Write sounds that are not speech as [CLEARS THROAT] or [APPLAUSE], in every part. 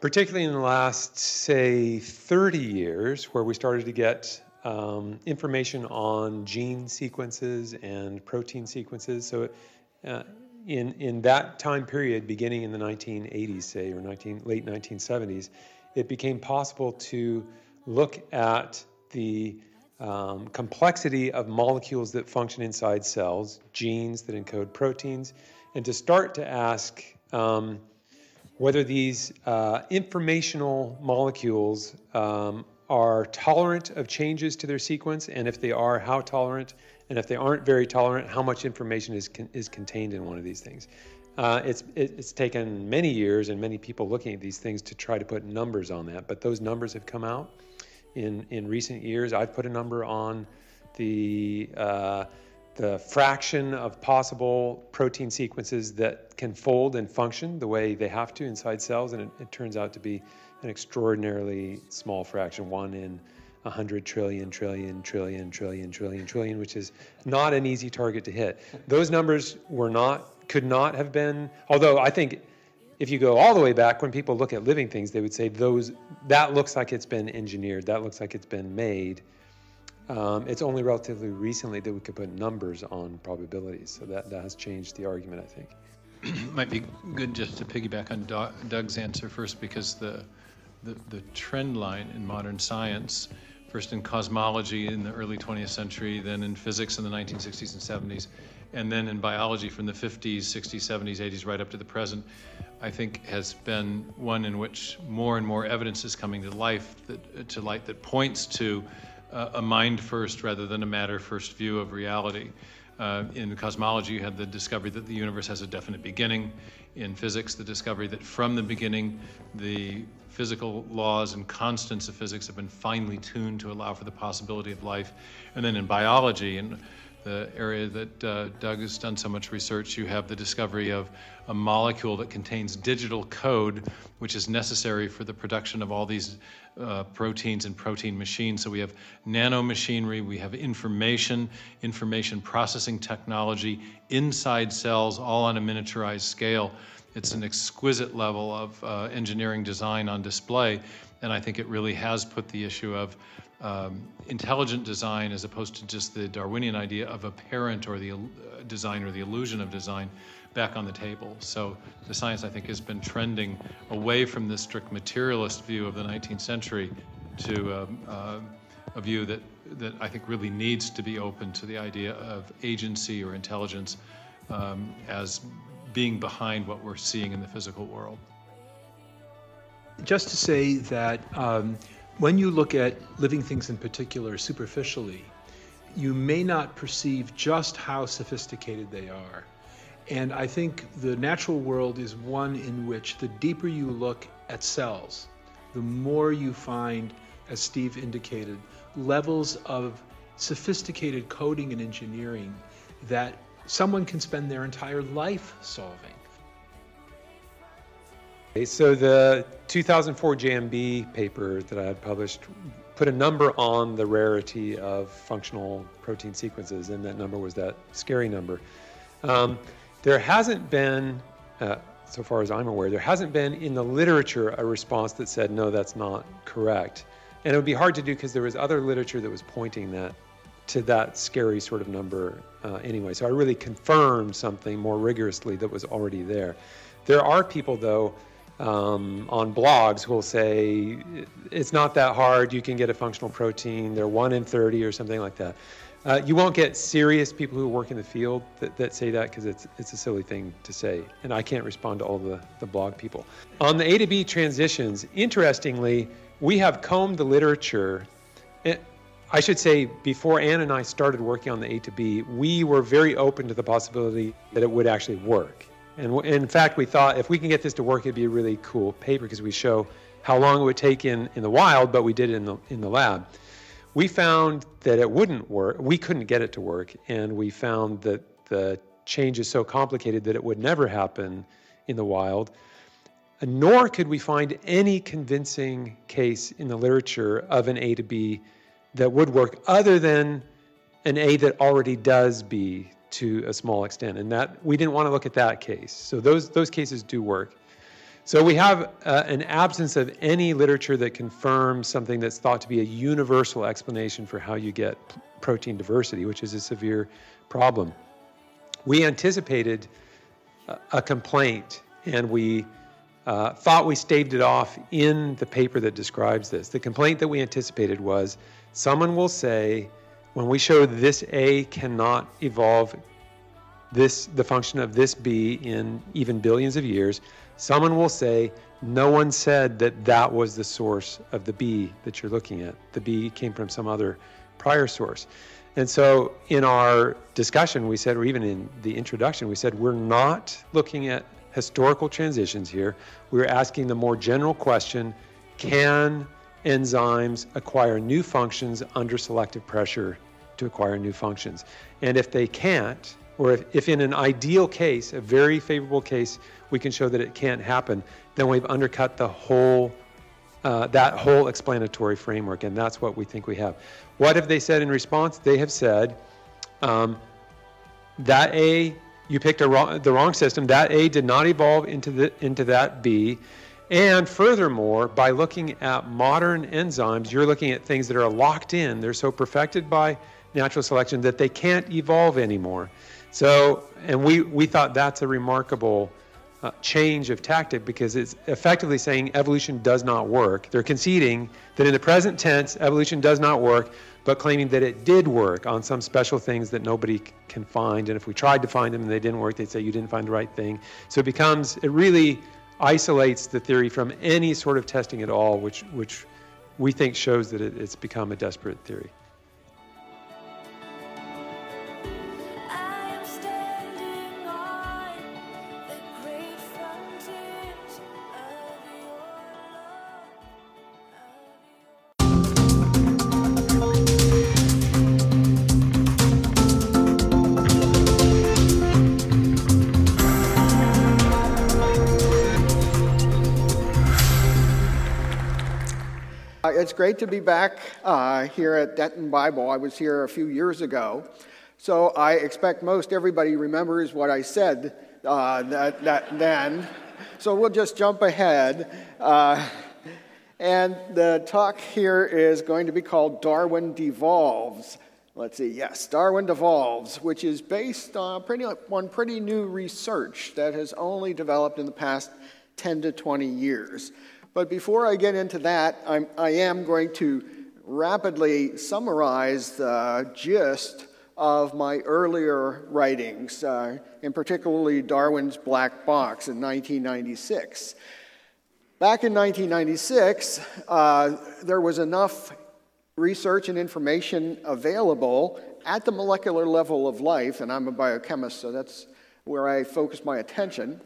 particularly in the last, say, 30 years, where we started to get um, information on gene sequences and protein sequences. So, uh, in in that time period, beginning in the 1980s, say, or 19, late 1970s, it became possible to look at the um, complexity of molecules that function inside cells, genes that encode proteins, and to start to ask um, whether these uh, informational molecules um, are tolerant of changes to their sequence, and if they are, how tolerant, and if they aren't very tolerant, how much information is, con- is contained in one of these things. Uh, it's, it's taken many years and many people looking at these things to try to put numbers on that, but those numbers have come out in, in recent years. I've put a number on the, uh, the fraction of possible protein sequences that can fold and function the way they have to inside cells, and it, it turns out to be an extraordinarily small fraction, one in 100 trillion, trillion, trillion, trillion, trillion, trillion, which is not an easy target to hit. Those numbers were not, could not have been, although I think if you go all the way back, when people look at living things, they would say those that looks like it's been engineered, that looks like it's been made. Um, it's only relatively recently that we could put numbers on probabilities, so that, that has changed the argument, I think. [CLEARS THROAT] Might be good just to piggyback on Doug's answer first, because the, the, the trend line in modern science, first in cosmology in the early 20th century, then in physics in the 1960s and 70s, and then in biology from the 50s, 60s, 70s, 80s, right up to the present, I think has been one in which more and more evidence is coming to life that, to light that points to a mind first rather than a matter first view of reality. Uh, in cosmology, you had the discovery that the universe has a definite beginning. In physics, the discovery that from the beginning, the physical laws and constants of physics have been finely tuned to allow for the possibility of life. And then in biology, and the area that uh, Doug has done so much research, you have the discovery of a molecule that contains digital code, which is necessary for the production of all these uh, proteins and protein machines. So we have nanomachinery, we have information, information processing technology inside cells, all on a miniaturized scale. It's an exquisite level of uh, engineering design on display, and I think it really has put the issue of um, intelligent design as opposed to just the Darwinian idea of a parent or the uh, design or the illusion of design back on the table. So the science, I think, has been trending away from the strict materialist view of the 19th century to um, uh, a view that, that I think really needs to be open to the idea of agency or intelligence um, as being behind what we're seeing in the physical world. Just to say that um, when you look at living things in particular superficially, you may not perceive just how sophisticated they are. And I think the natural world is one in which the deeper you look at cells, the more you find, as Steve indicated, levels of sophisticated coding and engineering that someone can spend their entire life solving. So the 2004 JMB paper that I had published put a number on the rarity of functional protein sequences, and that number was that scary number. Um, there hasn't been, uh, so far as I'm aware, there hasn't been in the literature a response that said no, that's not correct. And it would be hard to do because there was other literature that was pointing that to that scary sort of number uh, anyway. So I really confirmed something more rigorously that was already there. There are people though um, on blogs will say it's not that hard. You can get a functional protein. They're one in 30 or something like that. Uh, you won't get serious people who work in the field that, that say that because it's it's a silly thing to say, and I can't respond to all the, the blog people. On the A to B transitions, interestingly, we have combed the literature. I should say, before Ann and I started working on the A to B, we were very open to the possibility that it would actually work. And in fact, we thought if we can get this to work, it'd be a really cool paper because we show how long it would take in, in the wild, but we did it in the, in the lab. We found that it wouldn't work. We couldn't get it to work. And we found that the change is so complicated that it would never happen in the wild. Nor could we find any convincing case in the literature of an A to B that would work other than an A that already does B to a small extent. And that we didn't want to look at that case. So those those cases do work. So we have uh, an absence of any literature that confirms something that's thought to be a universal explanation for how you get p- protein diversity, which is a severe problem. We anticipated a, a complaint and we uh, thought we staved it off in the paper that describes this. The complaint that we anticipated was someone will say, when we show this A cannot evolve this the function of this B in even billions of years, someone will say, no one said that that was the source of the B that you're looking at. The B came from some other prior source. And so in our discussion, we said, or even in the introduction, we said, we're not looking at historical transitions here. We're asking the more general question can enzymes acquire new functions under selective pressure to acquire new functions? And if they can't, or if, if in an ideal case, a very favorable case, we can show that it can't happen, then we've undercut the whole uh, that whole explanatory framework, and that's what we think we have. What have they said in response? They have said um, that A, you picked wrong, the wrong system. That A did not evolve into the into that B, and furthermore, by looking at modern enzymes, you're looking at things that are locked in. They're so perfected by natural selection that they can't evolve anymore. So, and we we thought that's a remarkable uh, change of tactic because it's effectively saying evolution does not work. They're conceding that in the present tense, evolution does not work, but claiming that it did work on some special things that nobody can find. And if we tried to find them and they didn't work, they'd say you didn't find the right thing. So it becomes, it really isolates the theory from any sort of testing at all, which, which we think shows that it, it's become a desperate theory. Great to be back uh, here at Denton Bible. I was here a few years ago, so I expect most everybody remembers what I said uh, that, that then. So we'll just jump ahead. Uh, and the talk here is going to be called Darwin Devolves. Let's see, yes, Darwin Devolves, which is based on pretty, on pretty new research that has only developed in the past 10 to 20 years. But before I get into that, I'm, I am going to rapidly summarize the gist of my earlier writings, uh, in particularly Darwin's Black Box in 1996. Back in 1996, uh, there was enough research and information available at the molecular level of life, and I'm a biochemist, so that's where I focus my attention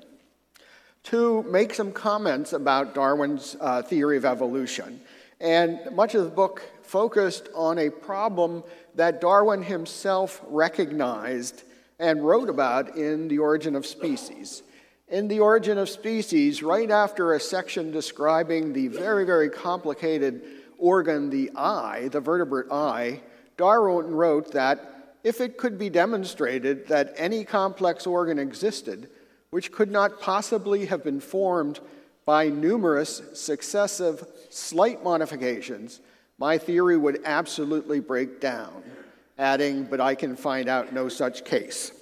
to make some comments about Darwin's uh, theory of evolution. And much of the book focused on a problem that Darwin himself recognized and wrote about in The Origin of Species. In The Origin of Species, right after a section describing the very, very complicated organ, the eye, the vertebrate eye, Darwin wrote that if it could be demonstrated that any complex organ existed, which could not possibly have been formed by numerous successive slight modifications, my theory would absolutely break down, adding, but I can find out no such case.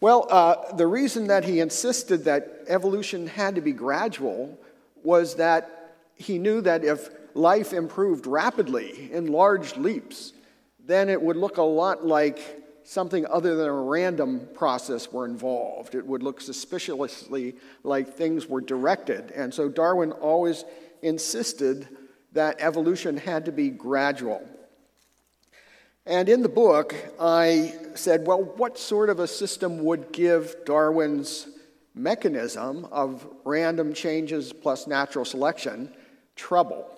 Well, uh, the reason that he insisted that evolution had to be gradual was that he knew that if life improved rapidly in large leaps, then it would look a lot like something other than a random process were involved. It would look suspiciously like things were directed. And so Darwin always insisted that evolution had to be gradual. And in the book, I said, well, what sort of a system would give Darwin's mechanism of random changes plus natural selection trouble?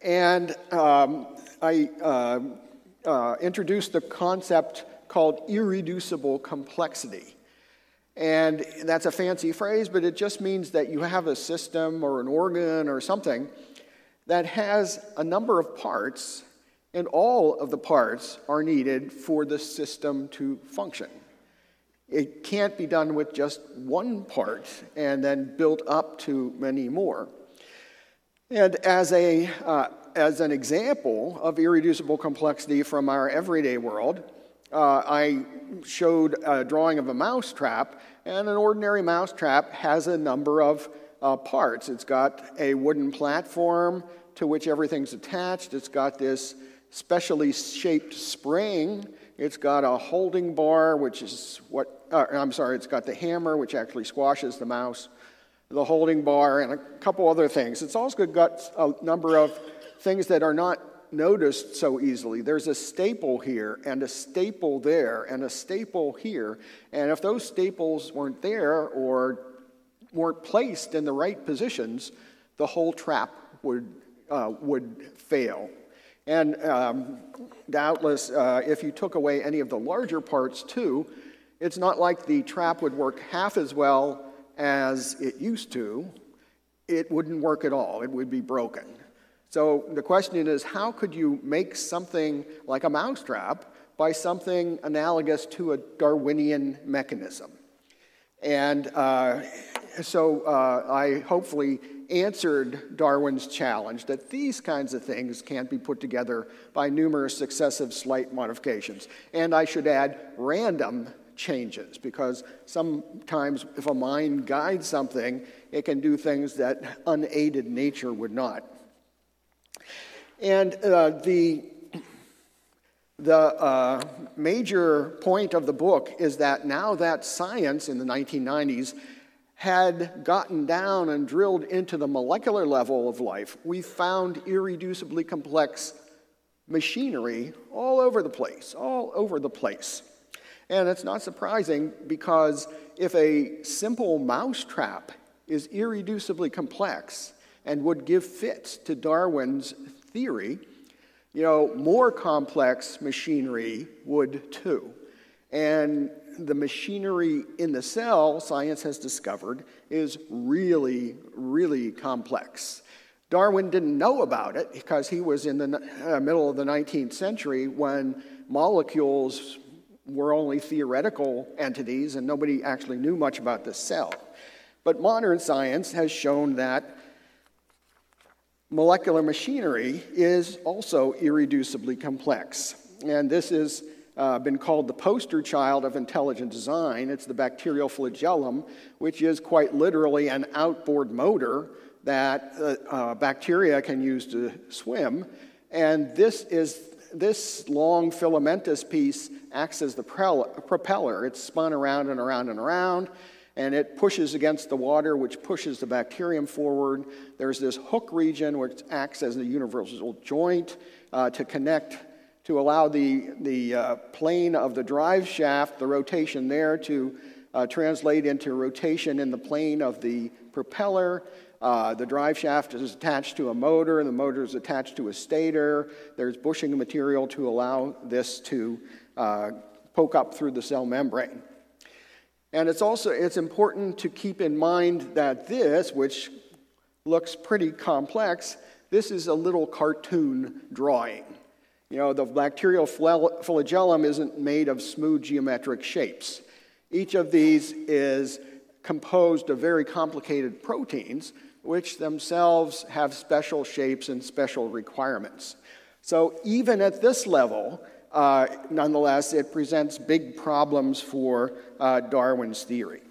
And um, I uh, uh, introduced the concept called irreducible complexity. And that's a fancy phrase, but it just means that you have a system or an organ or something that has a number of parts, and all of the parts are needed for the system to function. it can't be done with just one part and then built up to many more. And as, a, uh, as an example of irreducible complexity from our everyday world, uh, I showed a drawing of a mousetrap, and an ordinary mousetrap has a number of uh, parts. It's got a wooden platform to which everything's attached, it's got this specially shaped spring, it's got a holding bar, which is what, uh, I'm sorry, it's got the hammer, which actually squashes the mouse, the holding bar, and a couple other things. It's also got a number of things that are not noticed so easily. There's a staple here, and a staple there, and a staple here. And if those staples weren't there or weren't placed in the right positions, the whole trap would, uh, would fail. And um, doubtless, uh, if you took away any of the larger parts too, it's not like the trap would work half as well as it used to. It wouldn't work at all, it would be broken. So the question is how could you make something like a mousetrap by something analogous to a Darwinian mechanism? And uh, so uh, I hopefully answered Darwin's challenge that these kinds of things can't be put together by numerous successive slight modifications. And I should add random changes because sometimes if a mind guides something, it can do things that unaided nature would not. And uh, the, the uh, major point of the book is that now that science in the 1990s had gotten down and drilled into the molecular level of life, we found irreducibly complex machinery all over the place, all over the place. And it's not surprising because if a simple mousetrap is irreducibly complex and would give fits to Darwin's theory, you know, more complex machinery would too. And the machinery in the cell, science has discovered, is really, really complex. Darwin didn't know about it because he was in the uh, middle of the 19th century when molecules were only theoretical entities and nobody actually knew much about the cell. But modern science has shown that molecular machinery is also irreducibly complex. And this has uh, been called the poster child of intelligent design. It's the bacterial flagellum, which is quite literally an outboard motor that uh, uh, bacteria can use to swim. And this is this long filamentous piece acts as the propeller. It's spun around and around and around and it pushes against the water, which pushes the bacterium forward. There's this hook region, which acts as the universal joint uh, to connect, to allow the, the uh, plane of the drive shaft, the rotation there, to uh, translate into rotation in the plane of the propeller. Uh, the drive shaft is attached to a motor, and the motor is attached to a stator. There's bushing material to allow this to uh, poke up through the cell membrane. And it's also it's important to keep in mind that this, which looks pretty complex, this is a little cartoon drawing. You know, the bacterial flagellum isn't made of smooth geometric shapes. Each of these is composed of very complicated proteins, which themselves have special shapes and special requirements. So, even at this level, uh, nonetheless, it presents big problems for uh, Darwin's theory.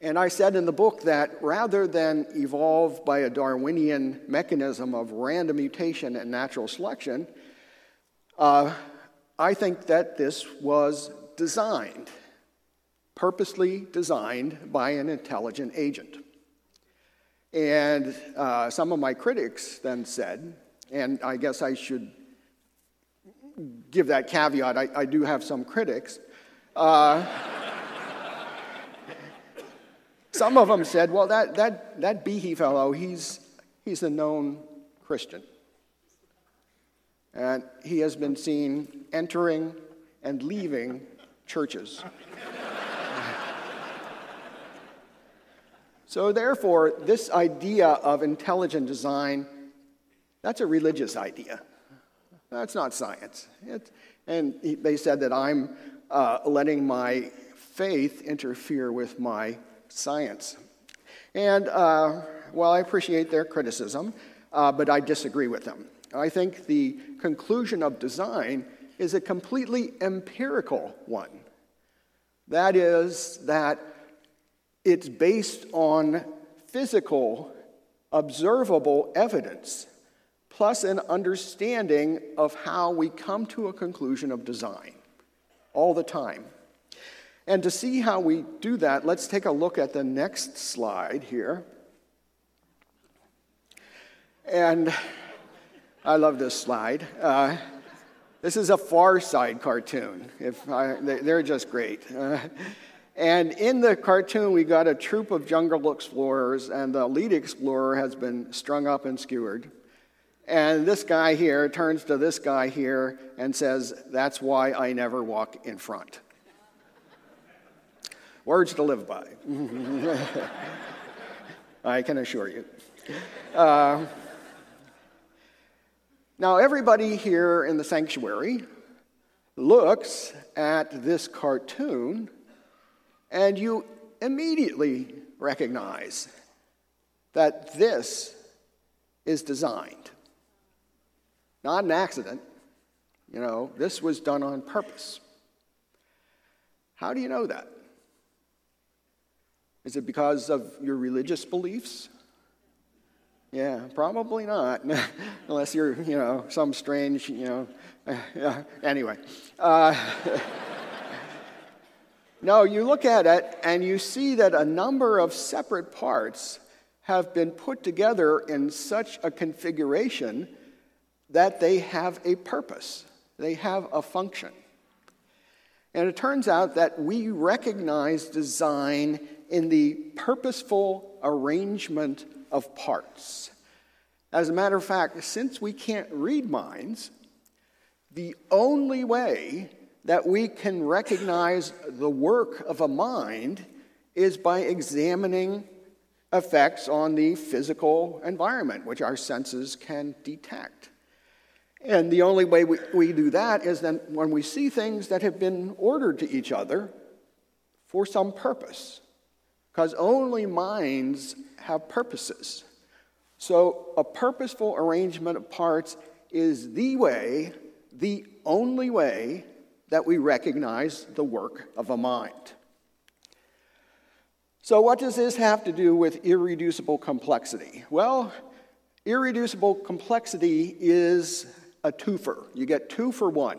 And I said in the book that rather than evolve by a Darwinian mechanism of random mutation and natural selection, uh, I think that this was designed, purposely designed by an intelligent agent. And uh, some of my critics then said, and I guess I should give that caveat. I, I do have some critics. Uh, some of them said, well, that, that, that Behe fellow, he's, he's a known Christian. And he has been seen entering and leaving churches. So, therefore, this idea of intelligent design, that's a religious idea. That's not science. It, and they said that I'm uh, letting my faith interfere with my science. And uh, well, I appreciate their criticism, uh, but I disagree with them. I think the conclusion of design is a completely empirical one. That is, that it's based on physical, observable evidence, plus an understanding of how we come to a conclusion of design all the time. And to see how we do that, let's take a look at the next slide here. And I love this slide. Uh, this is a Far Side cartoon. If I, they're just great. Uh, and in the cartoon, we got a troop of jungle explorers, and the lead explorer has been strung up and skewered. And this guy here turns to this guy here and says, That's why I never walk in front. Words to live by. [LAUGHS] I can assure you. Uh, now, everybody here in the sanctuary looks at this cartoon and you immediately recognize that this is designed. Not an accident. You know, this was done on purpose. How do you know that? Is it because of your religious beliefs? Yeah, probably not, [LAUGHS] unless you're, you know, some strange, you know. [LAUGHS] Anyway. Uh, [LAUGHS] no, you look at it and you see that a number of separate parts have been put together in such a configuration that they have a purpose, they have a function. And it turns out that we recognize design in the purposeful arrangement of parts. As a matter of fact, since we can't read minds, the only way that we can recognize the work of a mind is by examining effects on the physical environment, which our senses can detect. And the only way we, we do that is then when we see things that have been ordered to each other for some purpose, because only minds have purposes. So, a purposeful arrangement of parts is the way, the only way, that we recognize the work of a mind. So, what does this have to do with irreducible complexity? Well, irreducible complexity is a twofer. You get two for one.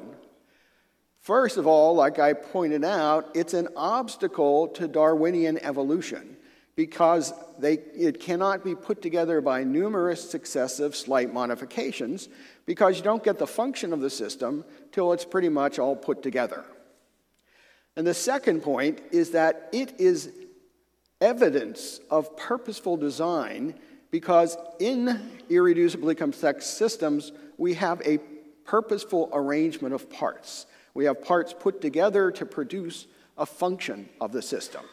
First of all, like I pointed out, it's an obstacle to Darwinian evolution because they, it cannot be put together by numerous successive slight modifications because you don't get the function of the system till it's pretty much all put together. And the second point is that it is evidence of purposeful design because in irreducibly complex systems, we have a purposeful arrangement of parts. We have parts put together to produce a function of the system.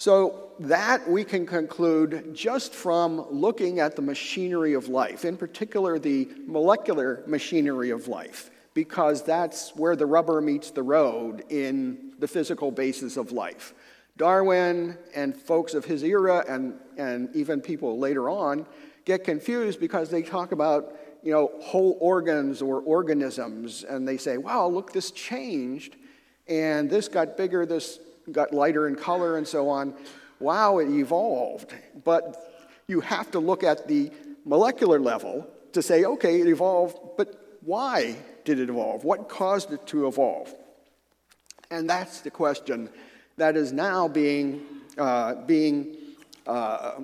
So, that we can conclude just from looking at the machinery of life, in particular the molecular machinery of life, because that's where the rubber meets the road in the physical basis of life. Darwin and folks of his era, and, and even people later on, get confused because they talk about you know, whole organs or organisms, and they say, wow, look, this changed, and this got bigger, this got lighter in color and so on. Wow, it evolved. But you have to look at the molecular level to say, okay, it evolved, but why did it evolve? What caused it to evolve? And that's the question that is now being, uh, being uh,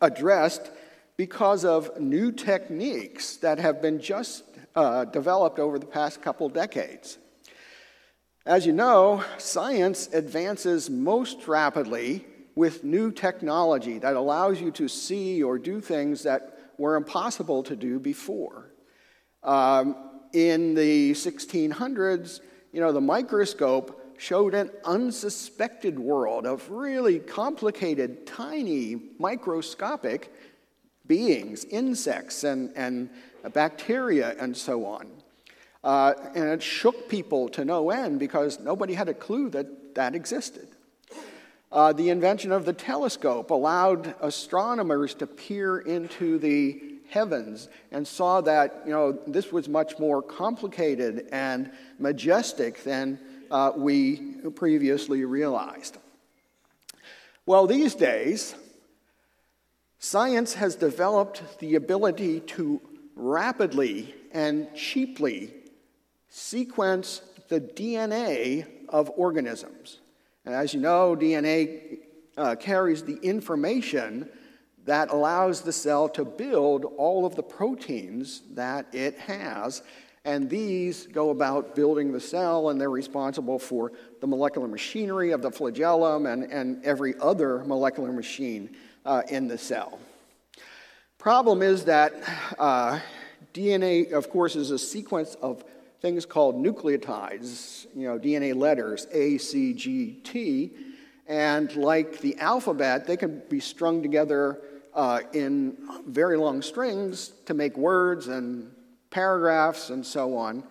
addressed because of new techniques that have been just uh, developed over the past couple decades. As you know, science advances most rapidly with new technology that allows you to see or do things that were impossible to do before. Um, in the 1600s, you know, the microscope showed an unsuspected world of really complicated, tiny, microscopic beings, insects and, and bacteria and so on. Uh, and it shook people to no end because nobody had a clue that that existed. Uh, the invention of the telescope allowed astronomers to peer into the heavens and saw that you know this was much more complicated and majestic than uh, we previously realized. Well, these days, science has developed the ability to rapidly and cheaply sequence the DNA of organisms. And as you know, DNA uh, carries the information that allows the cell to build all of the proteins that it has. And these go about building the cell, and they're responsible for the molecular machinery of the flagellum and, and every other molecular machine uh, in the cell. Problem is that uh, DNA, of course, is a sequence of things called nucleotides, you know, DNA letters, A, C, G, T. And like the alphabet, they can be strung together uh, in very long strings to make words and paragraphs and so on.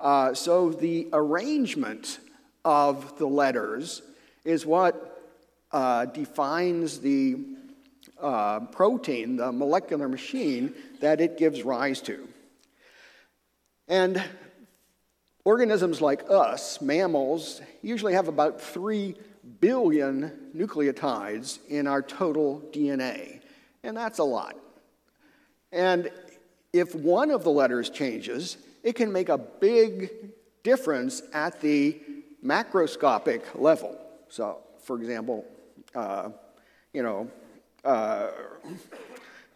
Uh, so the arrangement of the letters is what uh, defines the uh, protein, the molecular machine that it gives rise to. And Organisms like us, mammals, usually have about 3 billion nucleotides in our total DNA, and that's a lot. And if one of the letters changes, it can make a big difference at the macroscopic level. So, for example, uh, you know, uh,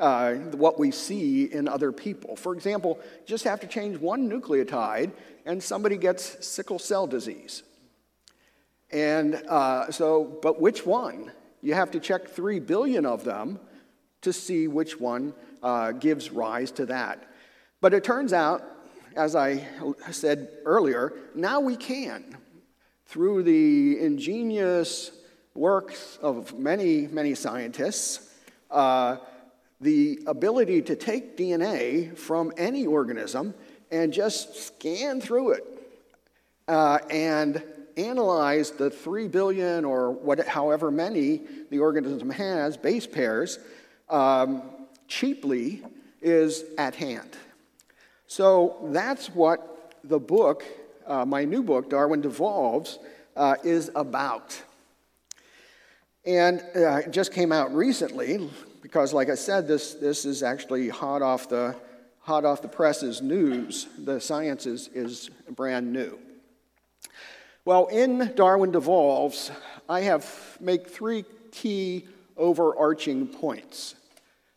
uh, what we see in other people. For example, just have to change one nucleotide and somebody gets sickle cell disease. And uh, so, but which one? You have to check three billion of them to see which one uh, gives rise to that. But it turns out, as I said earlier, now we can. Through the ingenious works of many, many scientists, uh, the ability to take DNA from any organism and just scan through it uh, and analyze the 3 billion or what, however many the organism has, base pairs, um, cheaply is at hand. So that's what the book, uh, my new book, Darwin Devolves, uh, is about. And uh, it just came out recently, because, like I said, this, this is actually hot off the hot off the presses news. The science is, is brand new. Well, in Darwin Devolves, I have make three key overarching points.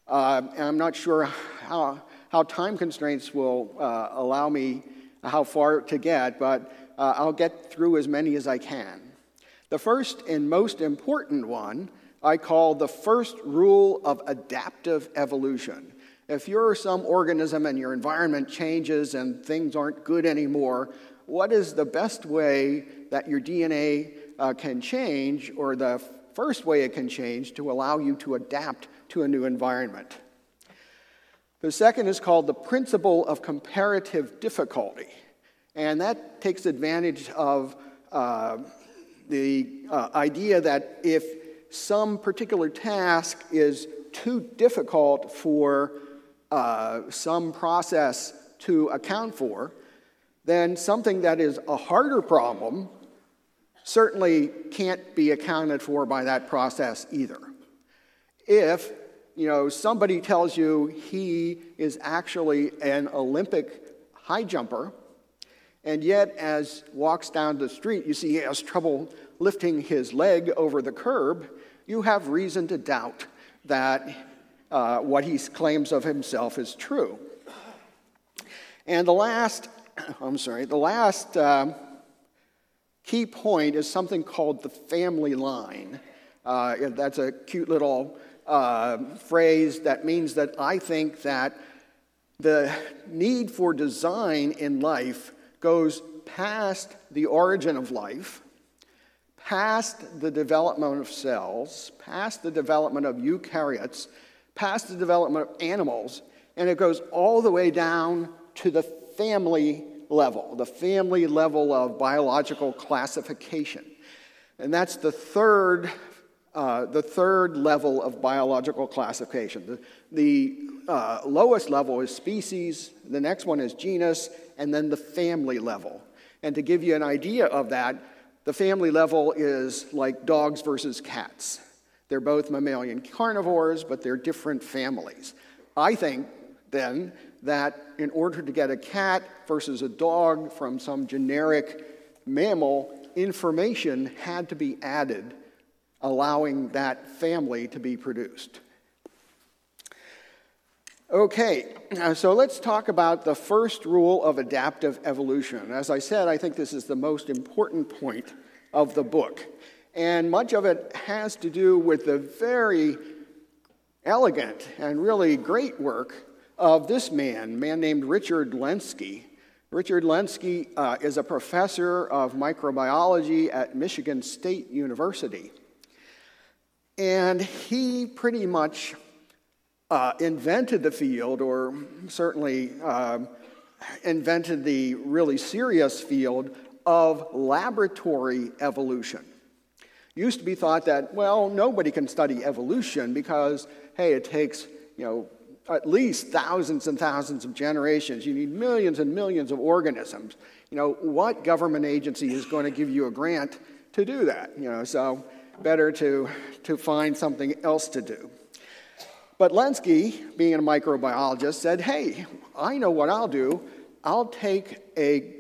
Uh, and I'm not sure how, how time constraints will uh, allow me how far to get, but uh, I'll get through as many as I can. The first and most important one I call the first rule of adaptive evolution. If you're some organism and your environment changes and things aren't good anymore, what is the best way that your DNA uh, can change, or the first way it can change to allow you to adapt to a new environment? The second is called the principle of comparative difficulty, and that takes advantage of uh, the uh, idea that if some particular task is too difficult for uh, some process to account for, then something that is a harder problem certainly can't be accounted for by that process either. If you know somebody tells you he is actually an Olympic high jumper, and yet as walks down the street, you see he has trouble lifting his leg over the curb, you have reason to doubt that uh, what he claims of himself is true. And the last, [COUGHS] I'm sorry, the last uh, key point is something called the family line. Uh, that's a cute little uh, phrase that means that I think that the need for design in life goes past the origin of life past the development of cells, past the development of eukaryotes, past the development of animals, and it goes all the way down to the family level, the family level of biological classification. And that's the third, uh, the third level of biological classification. The, the uh, lowest level is species, the next one is genus, and then the family level. And to give you an idea of that, the family level is like dogs versus cats. They're both mammalian carnivores, but they're different families. I think then that in order to get a cat versus a dog from some generic mammal, information had to be added, allowing that family to be produced. Okay, uh, so let's talk about the first rule of adaptive evolution. As I said, I think this is the most important point of the book. And much of it has to do with the very elegant and really great work of this man, a man named Richard Lenski. Richard Lenski uh, is a professor of microbiology at Michigan State University. And he pretty much uh, invented the field, or certainly uh, invented the really serious field of laboratory evolution. Used to be thought that, well, nobody can study evolution because, hey, it takes, you know, at least thousands and thousands of generations. You need millions and millions of organisms. You know, what government agency is going to give you a grant to do that? You know, so better to, to find something else to do. But Lenski, being a microbiologist, said, hey, I know what I'll do. I'll take a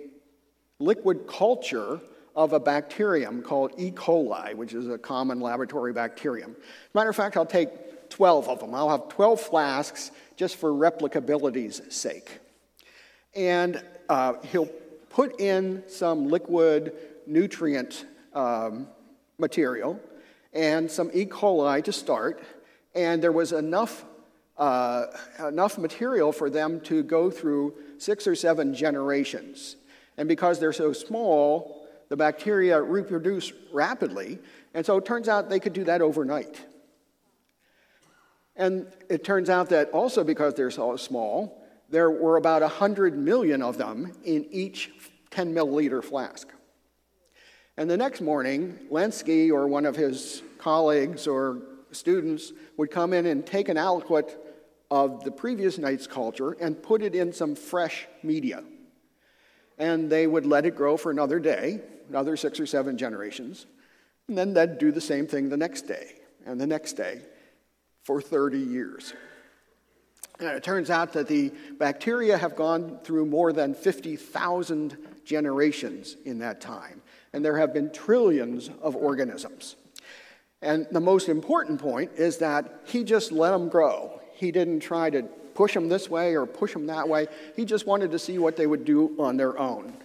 liquid culture of a bacterium called E. coli, which is a common laboratory bacterium. Matter of fact, I'll take 12 of them. I'll have 12 flasks just for replicability's sake. And uh, he'll put in some liquid nutrient um, material and some E. coli to start, and there was enough, uh, enough material for them to go through six or seven generations. And because they're so small, the bacteria reproduce rapidly, and so it turns out they could do that overnight. And it turns out that also because they're so small, there were about 100 million of them in each 10 milliliter flask. And the next morning, Lenski or one of his colleagues or students would come in and take an aliquot of the previous night's culture and put it in some fresh media and they would let it grow for another day, another six or seven generations, and then they'd do the same thing the next day and the next day for 30 years. And it turns out that the bacteria have gone through more than 50,000 generations in that time, and there have been trillions of organisms. And the most important point is that he just let them grow. He didn't try to push them this way or push them that way. He just wanted to see what they would do on their own.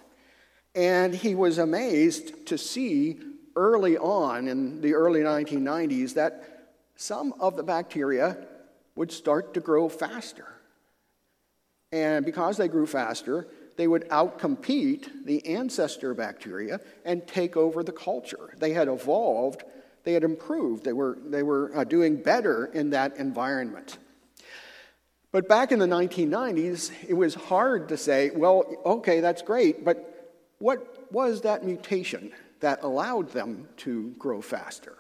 And he was amazed to see early on in the early 1990s that some of the bacteria would start to grow faster. And because they grew faster, they would outcompete the ancestor bacteria and take over the culture. They had evolved, they had improved, they were, they were uh, doing better in that environment. But back in the 1990s, it was hard to say, well, okay, that's great, but what was that mutation that allowed them to grow faster?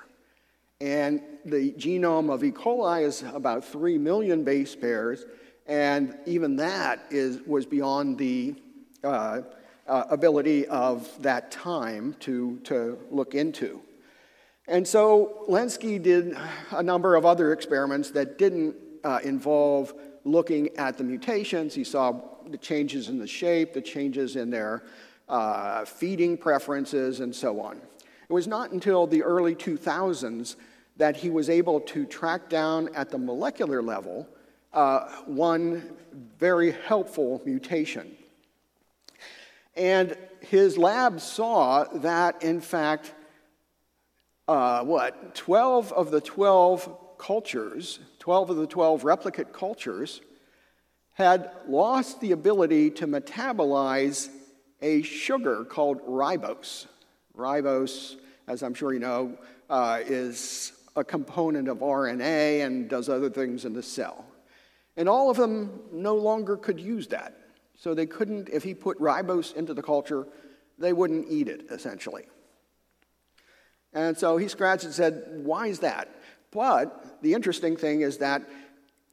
And the genome of E. coli is about 3 million base pairs, and even that is, was beyond the uh, uh, ability of that time to, to look into. And so Lenski did a number of other experiments that didn't uh, involve looking at the mutations. He saw the changes in the shape, the changes in their uh, feeding preferences, and so on. It was not until the early 2000s that he was able to track down at the molecular level uh, one very helpful mutation. And his lab saw that, in fact, uh, what, 12 of the 12 cultures 12 of the 12 replicate cultures had lost the ability to metabolize a sugar called ribose. Ribose, as I'm sure you know, uh, is a component of RNA and does other things in the cell. And all of them no longer could use that. So they couldn't, if he put ribose into the culture, they wouldn't eat it, essentially. And so he scratched and said, Why is that? But the interesting thing is that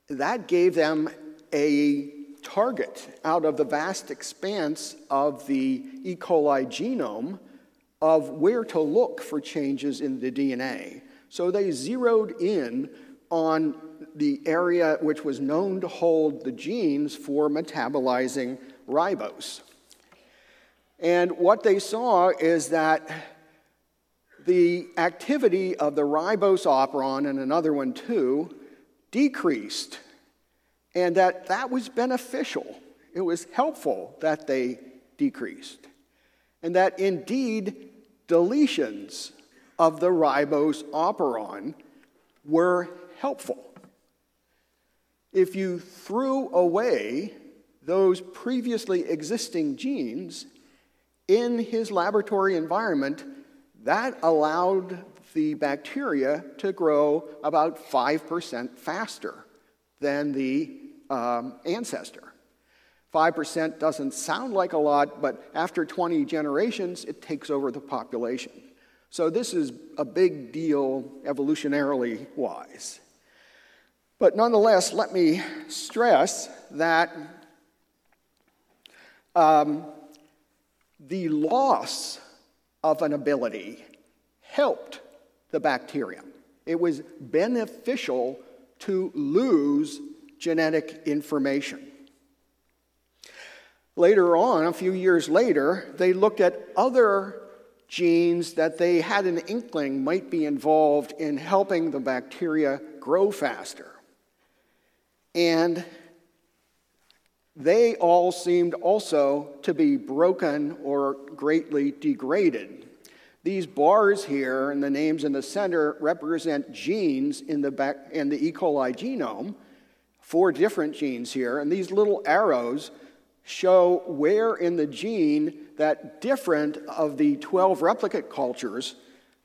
that gave them a target out of the vast expanse of the E. coli genome of where to look for changes in the DNA. So they zeroed in on the area which was known to hold the genes for metabolizing ribose. And what they saw is that the activity of the ribose operon and another one too decreased, and that that was beneficial. It was helpful that they decreased, and that indeed deletions of the ribose operon were helpful. If you threw away those previously existing genes in his laboratory environment, that allowed the bacteria to grow about 5% faster than the um, ancestor. 5% doesn't sound like a lot, but after 20 generations, it takes over the population. So this is a big deal evolutionarily wise. But nonetheless, let me stress that um, the loss of an ability helped the bacterium. It was beneficial to lose genetic information. Later on, a few years later, they looked at other genes that they had an inkling might be involved in helping the bacteria grow faster. And they all seemed also to be broken or greatly degraded. These bars here and the names in the center represent genes in the, back, in the E. coli genome, four different genes here, and these little arrows show where in the gene that different of the 12 replicate cultures,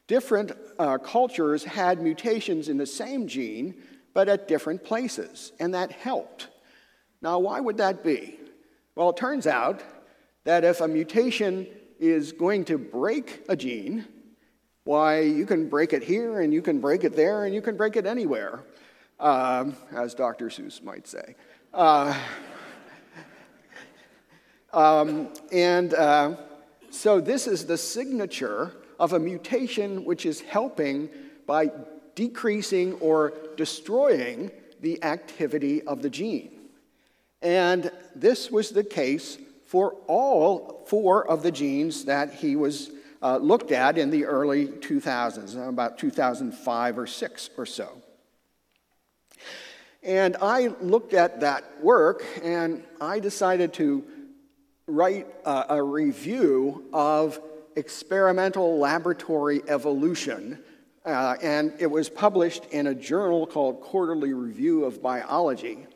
different uh, cultures had mutations in the same gene, but at different places, and that helped. Now, why would that be? Well, it turns out that if a mutation is going to break a gene, why, you can break it here, and you can break it there, and you can break it anywhere, um, as Dr. Seuss might say. Uh, um, and uh, so, this is the signature of a mutation which is helping by decreasing or destroying the activity of the gene. And this was the case for all four of the genes that he was uh, looked at in the early 2000s, about 2005 or 6 or so. And I looked at that work and I decided to write a, a review of experimental laboratory evolution. Uh, and it was published in a journal called Quarterly Review of Biology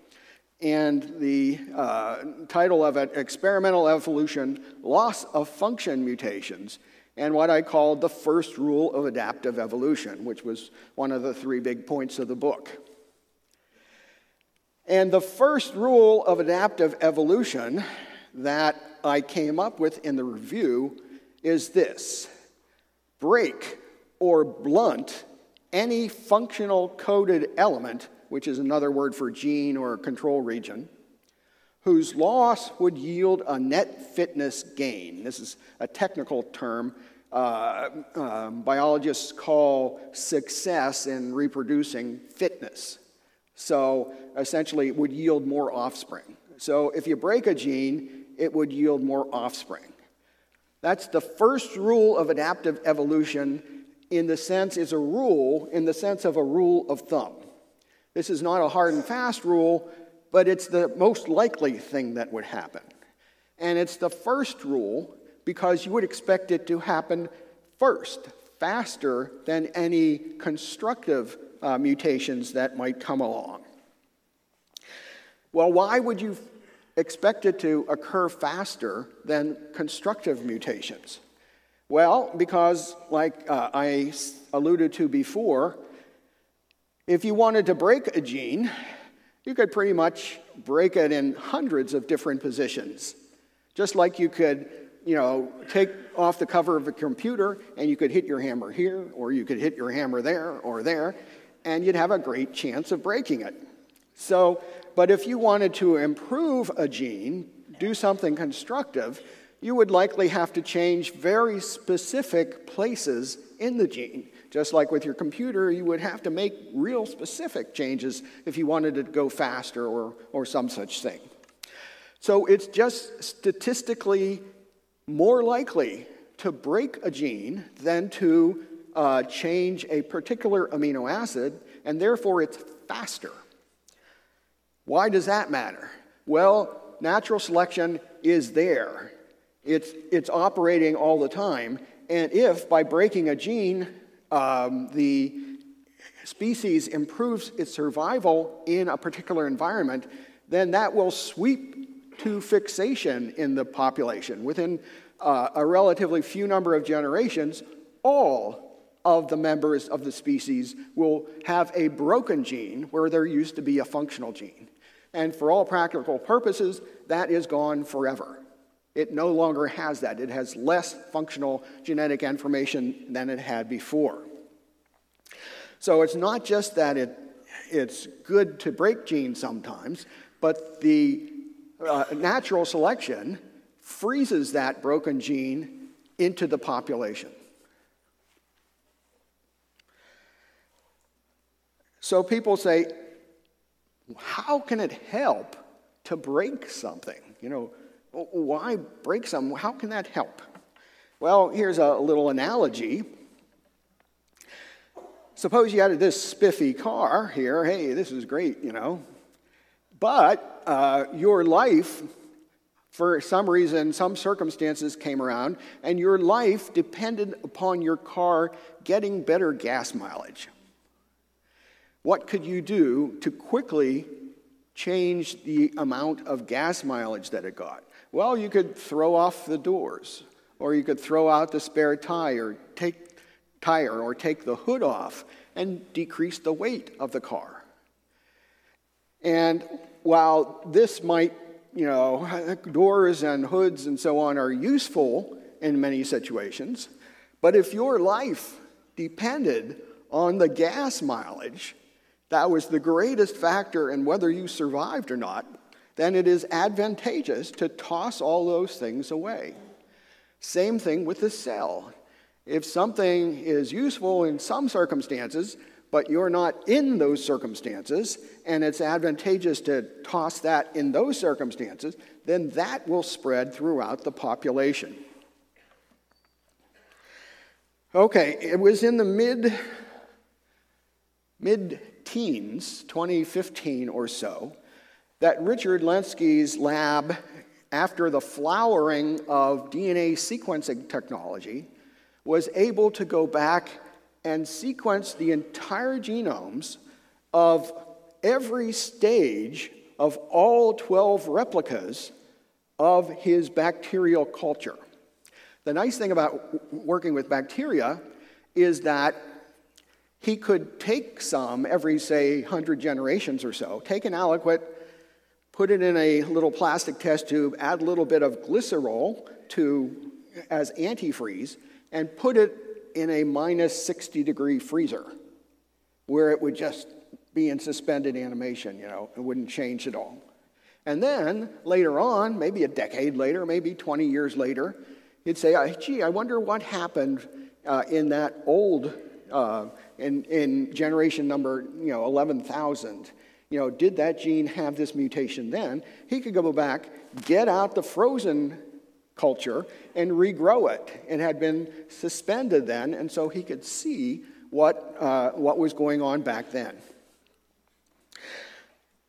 and the uh, title of it, Experimental Evolution Loss of Function Mutations, and what I called the first rule of adaptive evolution, which was one of the three big points of the book. And the first rule of adaptive evolution that I came up with in the review is this break or blunt any functional coded element which is another word for gene or control region, whose loss would yield a net fitness gain. This is a technical term uh, uh, biologists call success in reproducing fitness. So essentially, it would yield more offspring. So if you break a gene, it would yield more offspring. That's the first rule of adaptive evolution in the sense is a rule in the sense of a rule of thumb. This is not a hard and fast rule, but it's the most likely thing that would happen. And it's the first rule because you would expect it to happen first, faster than any constructive uh, mutations that might come along. Well, why would you expect it to occur faster than constructive mutations? Well, because, like uh, I alluded to before, if you wanted to break a gene, You could pretty much break it in hundreds of different positions. Just like you could, you know, take off the cover of a computer and you could hit your hammer here, or you could hit your hammer there or there, and you'd have a great chance of breaking it. So, but if you wanted to improve a gene, do something constructive, you would likely have to change very specific places in the gene. Just like with your computer, you would have to make real specific changes if you wanted it to go faster or, or some such thing. So it's just statistically more likely to break a gene than to uh, change a particular amino acid, and therefore it's faster. Why does that matter? Well, natural selection is there. It's, it's operating all the time. And if by breaking a gene, um, the species improves its survival in a particular environment, then that will sweep to fixation in the population. Within uh, a relatively few number of generations, all of the members of the species will have a broken gene where there used to be a functional gene. And for all practical purposes, that is gone forever. It no longer has that. It has less functional genetic information than it had before. So it's not just that it, it's good to break genes sometimes, but the uh, natural selection freezes that broken gene into the population. So people say, how can it help to break something? You know, why break something? How can that help? Well, here's a little analogy. Suppose you had this spiffy car here. Hey, this is great, you know. But uh, your life, for some reason, some circumstances came around, and your life depended upon your car getting better gas mileage. What could you do to quickly change the amount of gas mileage that it got? Well, you could throw off the doors, or you could throw out the spare tire, take tire, or take the hood off and decrease the weight of the car. And while this might, you know, [LAUGHS] doors and hoods and so on are useful in many situations, but if your life depended on the gas mileage, that was the greatest factor in whether you survived or not, then it is advantageous to toss all those things away. Same thing with the cell. If something is useful in some circumstances, but you're not in those circumstances, and it's advantageous to toss that in those circumstances, then that will spread throughout the population. Okay, it was in the mid mid teens, 2015 or so, that Richard Lenski's lab, after the flowering of DNA sequencing technology, was able to go back and sequence the entire genomes of every stage of all 12 replicas of his bacterial culture. The nice thing about working with bacteria is that he could take some every, say, 100 generations or so, take an aliquot, put it in a little plastic test tube, add a little bit of glycerol to, as antifreeze, and put it in a minus 60 degree freezer where it would just be in suspended animation, you know, it wouldn't change at all. And then later on, maybe a decade later, maybe 20 years later, he'd say, gee, I wonder what happened uh, in that old, uh, in, in generation number, you know, 11,000 you know, did that gene have this mutation then? He could go back, get out the frozen culture, and regrow it. It had been suspended then, and so he could see what, uh, what was going on back then.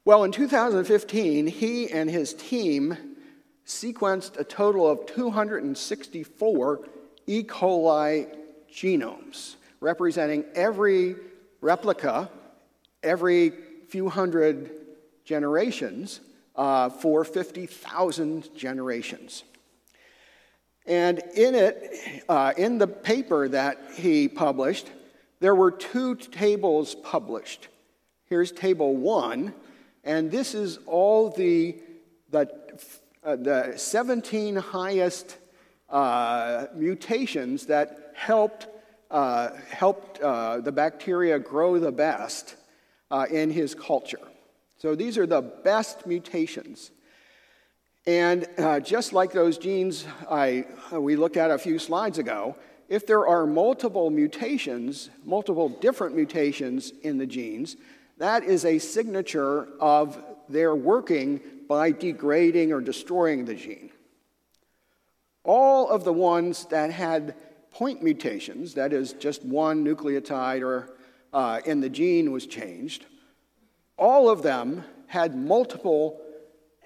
Well, in 2015, he and his team sequenced a total of 264 E. coli genomes, representing every replica, every few hundred generations uh, for 50,000 generations. And in it, uh, in the paper that he published, there were two tables published. Here's table one, And this is all the, the, uh, the 17 highest uh, mutations that helped, uh, helped uh, the bacteria grow the best uh, in his culture. So these are the best mutations. And uh, just like those genes I, we looked at a few slides ago, if there are multiple mutations, multiple different mutations in the genes, that is a signature of their working by degrading or destroying the gene. All of the ones that had point mutations, that is, just one nucleotide or uh, in the gene was changed, all of them had multiple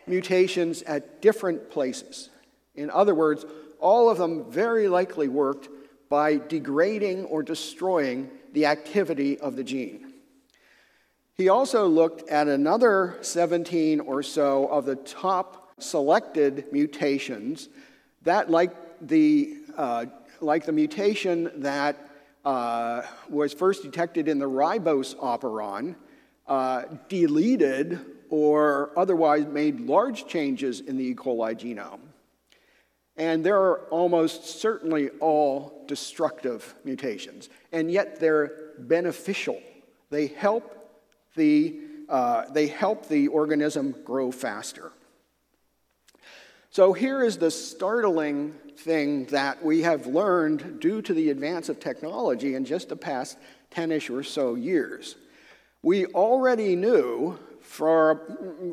mutations at different places. In other words, all of them very likely worked by degrading or destroying the activity of the gene. He also looked at another 17 or so of the top selected mutations that, like the, uh, like the mutation that uh, was first detected in the ribose operon, uh, deleted or otherwise made large changes in the E. coli genome. And there are almost certainly all destructive mutations, and yet they're beneficial. They help the, uh, they help the organism grow faster. So here is the startling thing that we have learned due to the advance of technology in just the past 10 ish or so years. We already knew for,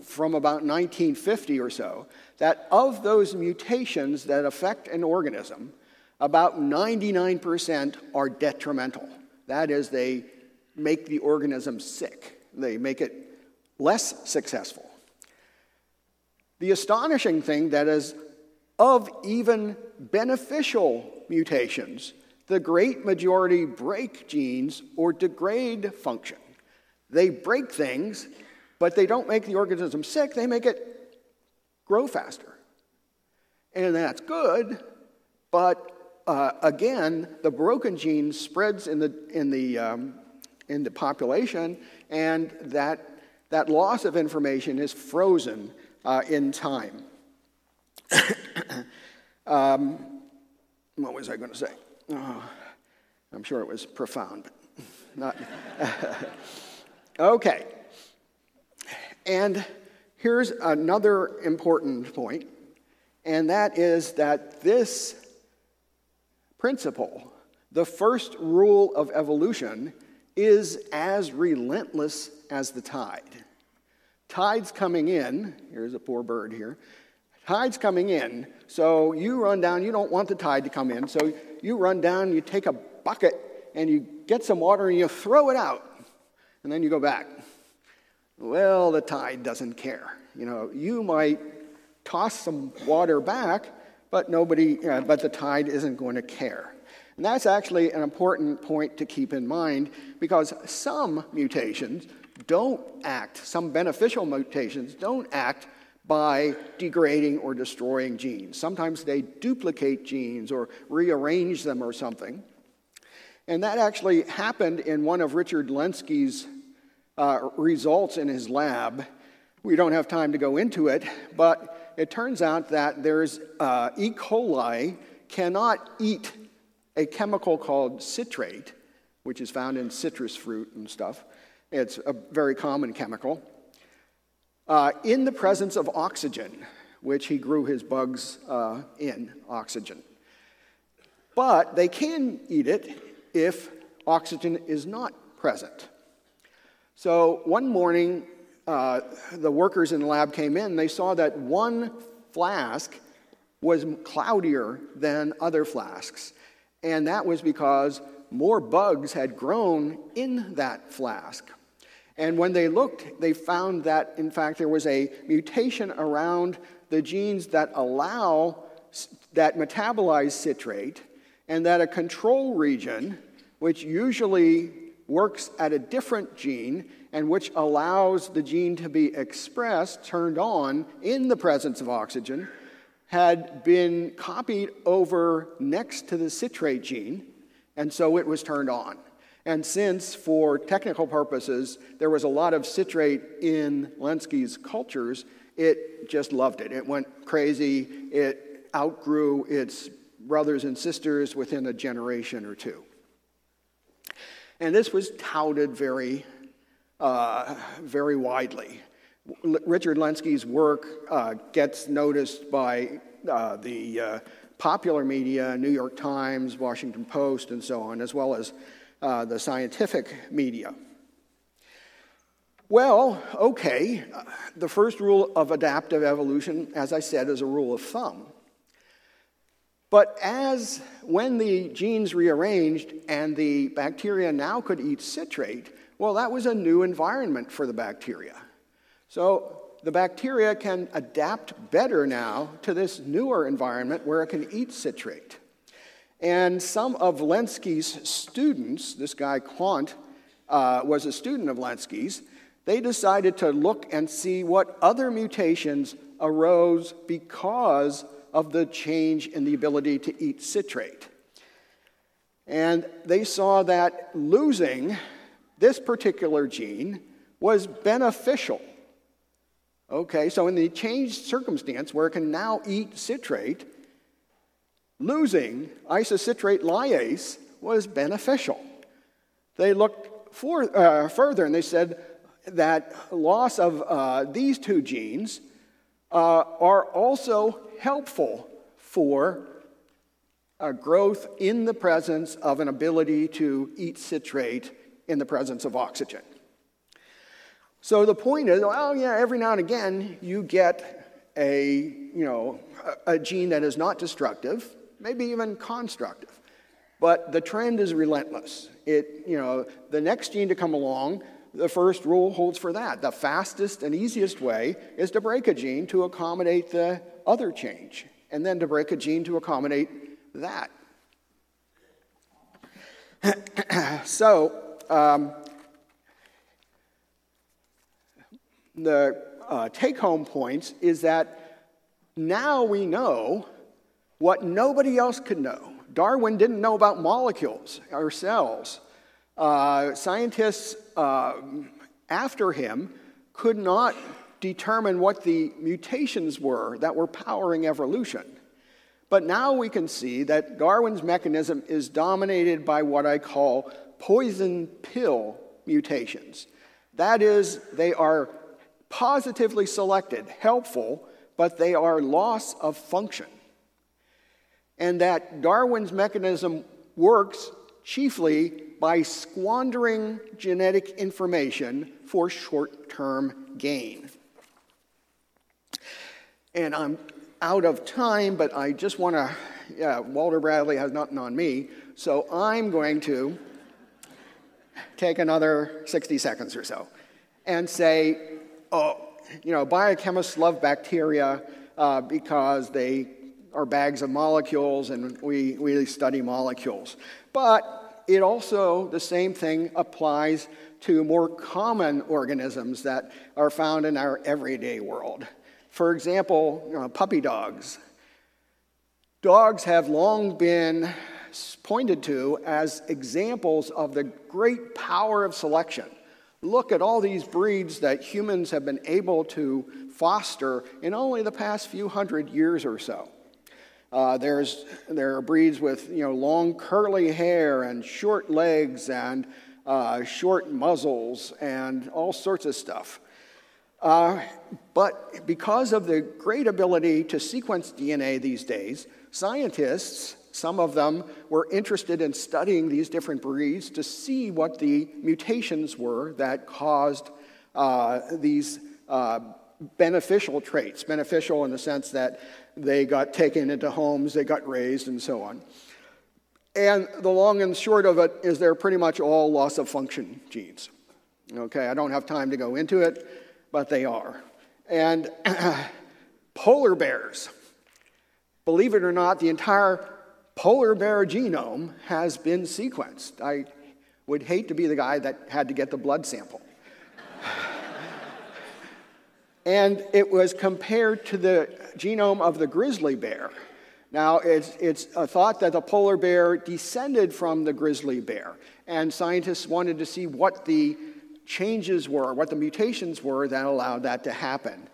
from about 1950 or so that of those mutations that affect an organism, about 99% are detrimental. That is, they make the organism sick, they make it less successful. The astonishing thing that is of even beneficial mutations, the great majority break genes or degrade function. They break things but they don't make the organism sick, they make it grow faster. And that's good, but uh, again, the broken gene spreads in the, in the, um, in the population, and that, that loss of information is frozen uh, in time. [COUGHS] um, what was I going to say? Oh, I'm sure it was profound, but [LAUGHS] not. [LAUGHS] okay. And here's another important point, and that is that this principle, the first rule of evolution, is as relentless as the tide. Tide's coming in, here's a poor bird here. Tide's coming in, so you run down, you don't want the tide to come in, so you run down, you take a bucket, and you get some water and you throw it out, and then you go back. Well, the tide doesn't care. You know, you might toss some water back, but nobody, but the tide isn't going to care. And that's actually an important point to keep in mind because some mutations don't act, some beneficial mutations don't act by degrading or destroying genes. Sometimes they duplicate genes or rearrange them or something. And that actually happened in one of Richard Lenski's uh, results in his lab. We don't have time to go into it, but it turns out that there's uh, E. coli cannot eat a chemical called citrate, which is found in citrus fruit and stuff. It's a very common chemical. Uh, in the presence of oxygen, which he grew his bugs uh, in oxygen. But they can eat it if oxygen is not present. So one morning, uh, the workers in the lab came in, they saw that one flask was cloudier than other flasks. And that was because more bugs had grown in that flask. And when they looked, they found that, in fact, there was a mutation around the genes that allow, that metabolize citrate, and that a control region, which usually works at a different gene and which allows the gene to be expressed, turned on in the presence of oxygen, had been copied over next to the citrate gene, and so it was turned on. And since, for technical purposes, there was a lot of citrate in Lenski's cultures, it just loved it. It went crazy. It outgrew its brothers and sisters within a generation or two. And this was touted very, uh, very widely. Richard Lenski's work uh, gets noticed by uh, the uh, popular media, New York Times, Washington Post, and so on, as well as uh, the scientific media. Well, okay, the first rule of adaptive evolution, as I said, is a rule of thumb. But as when the genes rearranged and the bacteria now could eat citrate, well, that was a new environment for the bacteria. So the bacteria can adapt better now to this newer environment where it can eat citrate. And some of Lenski's students, this guy Quandt uh, was a student of Lenski's, they decided to look and see what other mutations arose because of the change in the ability to eat citrate. And they saw that losing this particular gene was beneficial. Okay, so in the changed circumstance where it can now eat citrate, losing isocitrate lyase was beneficial. They looked for, uh, further and they said that loss of uh, these two genes uh, are also helpful for uh, growth in the presence of an ability to eat citrate in the presence of oxygen. So the point is, well, yeah, every now and again you get a, you know, a, a gene that is not destructive, maybe even constructive. But the trend is relentless. It, you know, the next gene to come along the first rule holds for that. The fastest and easiest way is to break a gene to accommodate the other change, and then to break a gene to accommodate that. [CLEARS THROAT] so, um, the uh, take home points is that now we know what nobody else could know. Darwin didn't know about molecules or cells. Uh, scientists uh, after him could not determine what the mutations were that were powering evolution. But now we can see that Darwin's mechanism is dominated by what I call poison pill mutations. That is, they are positively selected, helpful, but they are loss of function. And that Darwin's mechanism works chiefly by squandering genetic information for short term gain. And I'm out of time, but I just want to, yeah, Walter Bradley has nothing on me, so I'm going to take another 60 seconds or so and say, oh, you know, biochemists love bacteria uh, because they are bags of molecules and we, we study molecules. But it also, the same thing applies to more common organisms that are found in our everyday world. For example, you know, puppy dogs. Dogs have long been pointed to as examples of the great power of selection. Look at all these breeds that humans have been able to foster in only the past few hundred years or so. Uh, there's, there are breeds with you know, long curly hair and short legs and uh, short muzzles and all sorts of stuff. Uh, but because of the great ability to sequence DNA these days, scientists, some of them, were interested in studying these different breeds to see what the mutations were that caused uh, these uh, beneficial traits. Beneficial in the sense that they got taken into homes, they got raised, and so on. And the long and short of it is they're pretty much all loss of function genes. Okay, I don't have time to go into it, but they are. And [CLEARS THROAT] polar bears, believe it or not, the entire polar bear genome has been sequenced. I would hate to be the guy that had to get the blood sample and it was compared to the genome of the grizzly bear. Now, it's, it's a thought that the polar bear descended from the grizzly bear. And scientists wanted to see what the changes were, what the mutations were that allowed that to happen.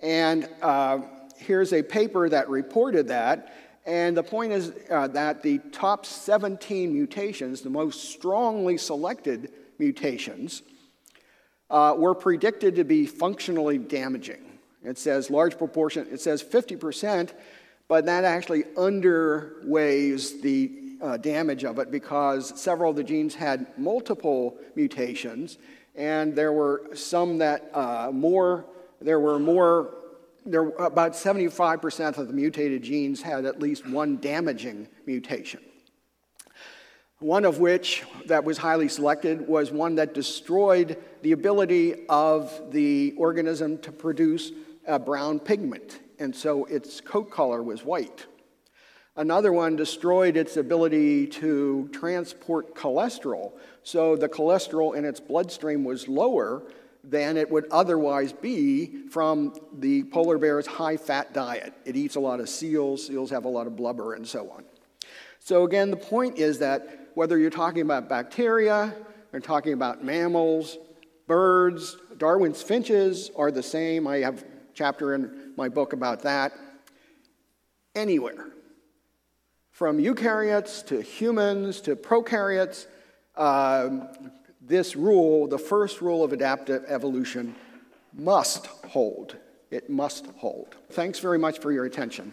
And uh, here's a paper that reported that. And the point is uh, that the top 17 mutations, the most strongly selected mutations, uh, were predicted to be functionally damaging. It says large proportion, it says 50%, but that actually underweighs the uh, damage of it because several of the genes had multiple mutations, and there were some that uh, more, there were more, there, about 75% of the mutated genes had at least one damaging mutation. One of which, that was highly selected, was one that destroyed the ability of the organism to produce a brown pigment, and so its coat color was white. Another one destroyed its ability to transport cholesterol, so the cholesterol in its bloodstream was lower than it would otherwise be from the polar bear's high fat diet. It eats a lot of seals, seals have a lot of blubber, and so on. So, again, the point is that whether you're talking about bacteria, or talking about mammals, birds, Darwin's finches are the same. I have a chapter in my book about that. Anywhere from eukaryotes to humans to prokaryotes, um, this rule, the first rule of adaptive evolution, must hold. It must hold. Thanks very much for your attention.